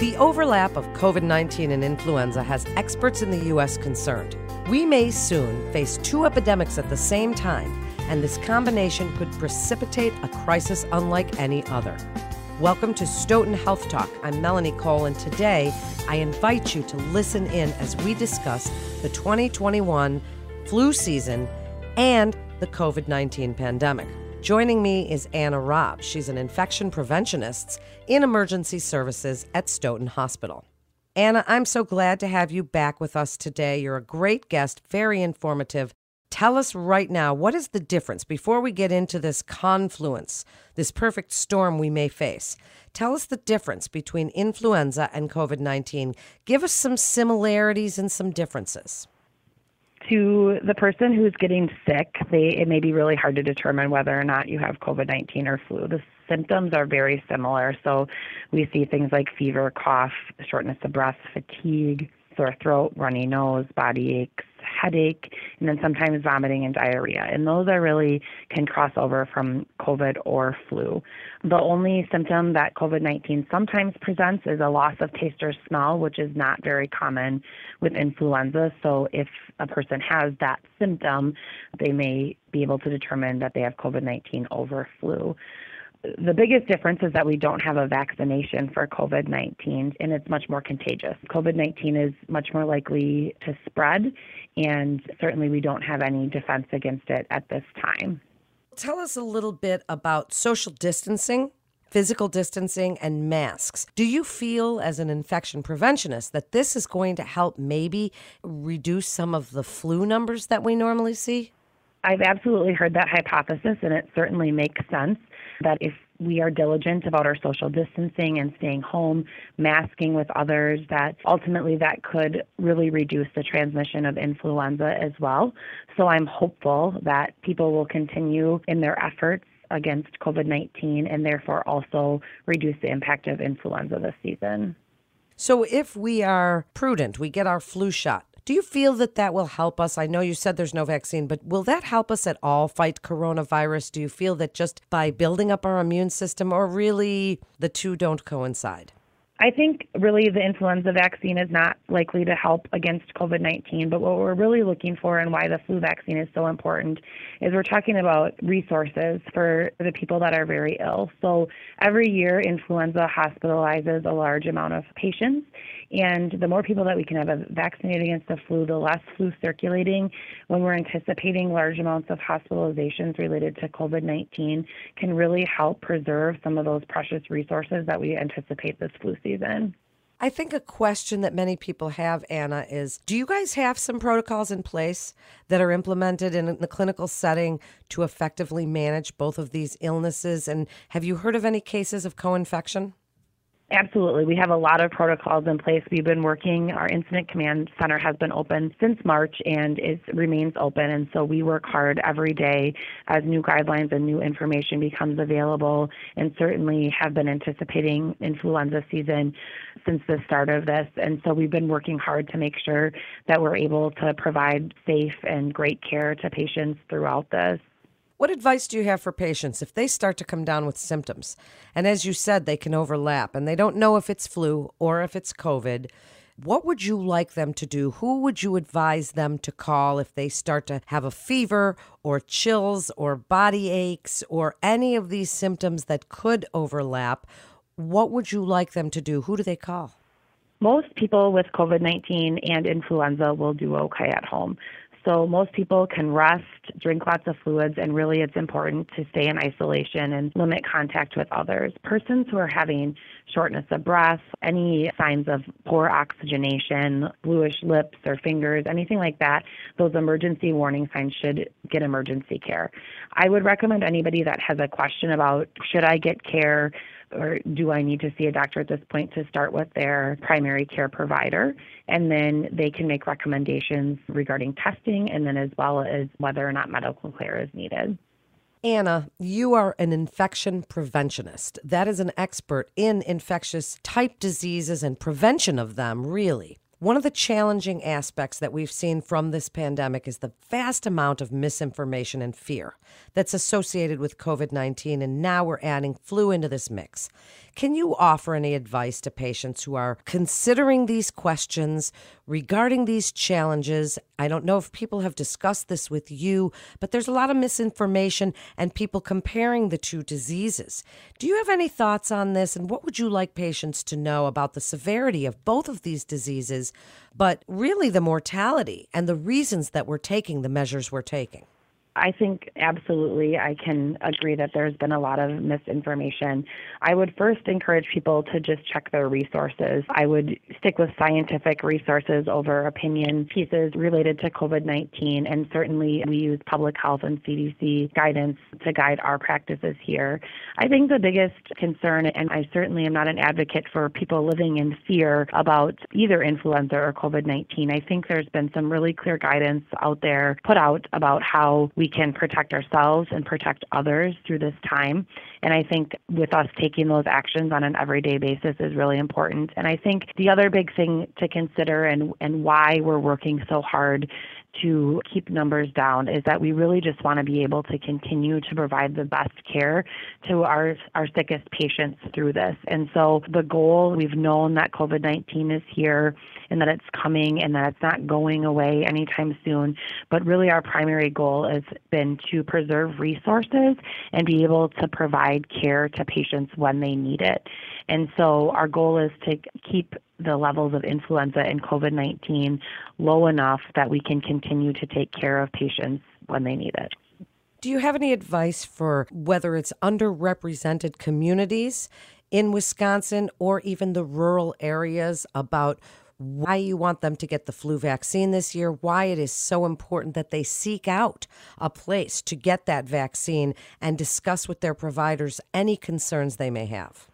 The overlap of COVID 19 and influenza has experts in the U.S. concerned. We may soon face two epidemics at the same time, and this combination could precipitate a crisis unlike any other. Welcome to Stoughton Health Talk. I'm Melanie Cole, and today I invite you to listen in as we discuss the 2021 flu season and the COVID 19 pandemic. Joining me is Anna Robb. She's an infection preventionist in emergency services at Stoughton Hospital. Anna, I'm so glad to have you back with us today. You're a great guest, very informative. Tell us right now, what is the difference before we get into this confluence, this perfect storm we may face? Tell us the difference between influenza and COVID 19. Give us some similarities and some differences to the person who's getting sick, they, it may be really hard to determine whether or not you have COVID 19 or flu. The symptoms are very similar. So we see things like fever, cough, shortness of breath, fatigue, sore throat, runny nose, body aches, headache, and then sometimes vomiting and diarrhea. And those are really can cross over from COVID or flu. The only symptom that COVID 19 sometimes presents is a loss of taste or smell, which is not very common with influenza. So if a person has that symptom, they may be able to determine that they have COVID 19 over flu the biggest difference is that we don't have a vaccination for COVID 19 and it's much more contagious. COVID 19 is much more likely to spread, and certainly we don't have any defense against it at this time. Tell us a little bit about social distancing, physical distancing, and masks. Do you feel, as an infection preventionist, that this is going to help maybe reduce some of the flu numbers that we normally see? I've absolutely heard that hypothesis, and it certainly makes sense that if we are diligent about our social distancing and staying home, masking with others, that ultimately that could really reduce the transmission of influenza as well. So I'm hopeful that people will continue in their efforts against COVID 19 and therefore also reduce the impact of influenza this season. So, if we are prudent, we get our flu shot, do you feel that that will help us? I know you said there's no vaccine, but will that help us at all fight coronavirus? Do you feel that just by building up our immune system, or really the two don't coincide? I think really the influenza vaccine is not likely to help against COVID 19, but what we're really looking for and why the flu vaccine is so important is we're talking about resources for the people that are very ill. So every year, influenza hospitalizes a large amount of patients, and the more people that we can have vaccinated against the flu, the less flu circulating. When we're anticipating large amounts of hospitalizations related to COVID 19, can really help preserve some of those precious resources that we anticipate this flu season season. I think a question that many people have, Anna, is do you guys have some protocols in place that are implemented in the clinical setting to effectively manage both of these illnesses? And have you heard of any cases of co infection? Absolutely. We have a lot of protocols in place. We've been working, our incident command center has been open since March and it remains open. And so we work hard every day as new guidelines and new information becomes available and certainly have been anticipating influenza season since the start of this. And so we've been working hard to make sure that we're able to provide safe and great care to patients throughout this. What advice do you have for patients if they start to come down with symptoms? And as you said, they can overlap and they don't know if it's flu or if it's COVID. What would you like them to do? Who would you advise them to call if they start to have a fever or chills or body aches or any of these symptoms that could overlap? What would you like them to do? Who do they call? Most people with COVID 19 and influenza will do okay at home. So most people can rest, drink lots of fluids, and really it's important to stay in isolation and limit contact with others. Persons who are having shortness of breath, any signs of poor oxygenation, bluish lips or fingers, anything like that, those emergency warning signs should get emergency care. I would recommend anybody that has a question about should I get care or do I need to see a doctor at this point to start with their primary care provider? And then they can make recommendations regarding testing and then as well as whether or not medical care is needed. Anna, you are an infection preventionist. That is an expert in infectious type diseases and prevention of them, really. One of the challenging aspects that we've seen from this pandemic is the vast amount of misinformation and fear that's associated with COVID 19, and now we're adding flu into this mix. Can you offer any advice to patients who are considering these questions regarding these challenges? I don't know if people have discussed this with you, but there's a lot of misinformation and people comparing the two diseases. Do you have any thoughts on this? And what would you like patients to know about the severity of both of these diseases, but really the mortality and the reasons that we're taking the measures we're taking? I think absolutely I can agree that there's been a lot of misinformation. I would first encourage people to just check their resources. I would stick with scientific resources over opinion pieces related to COVID 19, and certainly we use public health and CDC guidance to guide our practices here. I think the biggest concern, and I certainly am not an advocate for people living in fear about either influenza or COVID 19, I think there's been some really clear guidance out there put out about how we can protect ourselves and protect others through this time. And I think with us taking those actions on an everyday basis is really important. And I think the other big thing to consider and, and why we're working so hard to keep numbers down is that we really just want to be able to continue to provide the best care to our our sickest patients through this. And so the goal we've known that COVID-19 is here and that it's coming and that it's not going away anytime soon, but really our primary goal has been to preserve resources and be able to provide care to patients when they need it. And so our goal is to keep the levels of influenza and COVID 19 low enough that we can continue to take care of patients when they need it. Do you have any advice for whether it's underrepresented communities in Wisconsin or even the rural areas about why you want them to get the flu vaccine this year, why it is so important that they seek out a place to get that vaccine and discuss with their providers any concerns they may have?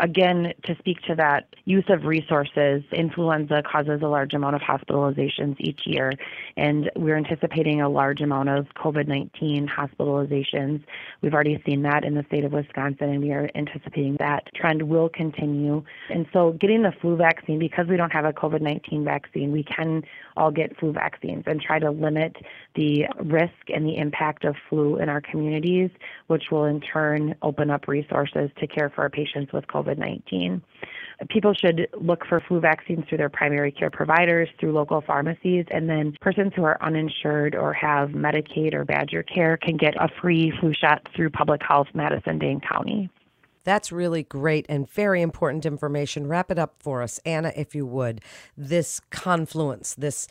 Again, to speak to that use of resources, influenza causes a large amount of hospitalizations each year, and we're anticipating a large amount of COVID 19 hospitalizations. We've already seen that in the state of Wisconsin, and we are anticipating that trend will continue. And so, getting the flu vaccine, because we don't have a COVID 19 vaccine, we can all get flu vaccines and try to limit the risk and the impact of flu in our communities, which will in turn open up resources to care for our patients with COVID. COVID 19. People should look for flu vaccines through their primary care providers, through local pharmacies, and then persons who are uninsured or have Medicaid or Badger Care can get a free flu shot through Public Health Madison Dane County. That's really great and very important information. Wrap it up for us, Anna, if you would. This confluence, this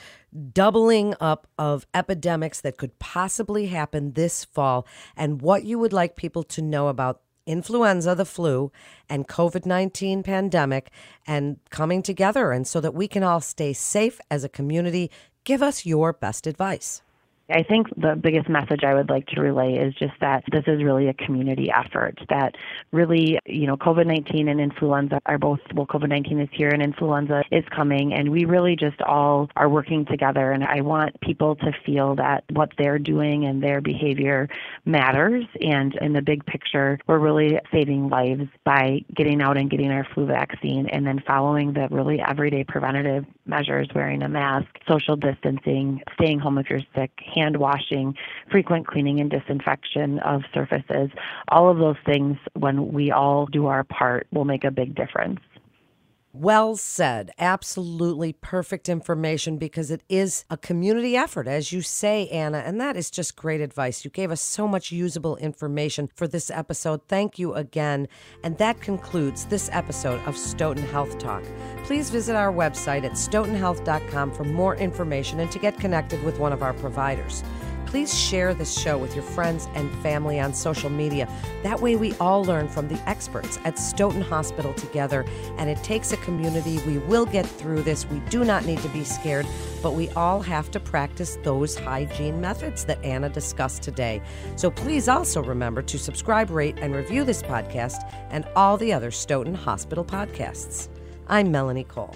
doubling up of epidemics that could possibly happen this fall, and what you would like people to know about influenza, the flu, and COVID 19 pandemic and coming together, and so that we can all stay safe as a community. Give us your best advice. I think the biggest message I would like to relay is just that this is really a community effort. That really, you know, COVID 19 and influenza are both, well, COVID 19 is here and influenza is coming, and we really just all are working together. And I want people to feel that what they're doing and their behavior matters. And in the big picture, we're really saving lives by getting out and getting our flu vaccine and then following the really everyday preventative measures, wearing a mask, social distancing, staying home if you're sick hand washing, frequent cleaning and disinfection of surfaces, all of those things, when we all do our part, will make a big difference. Well said. Absolutely perfect information because it is a community effort, as you say, Anna. And that is just great advice. You gave us so much usable information for this episode. Thank you again. And that concludes this episode of Stoughton Health Talk. Please visit our website at stoughtonhealth.com for more information and to get connected with one of our providers please share this show with your friends and family on social media. That way, we all learn from the experts at Stoughton Hospital together, and it takes a community. We will get through this. We do not need to be scared, but we all have to practice those hygiene methods that Anna discussed today. So please also remember to subscribe, rate, and review this podcast and all the other Stoughton Hospital podcasts. I'm Melanie Cole.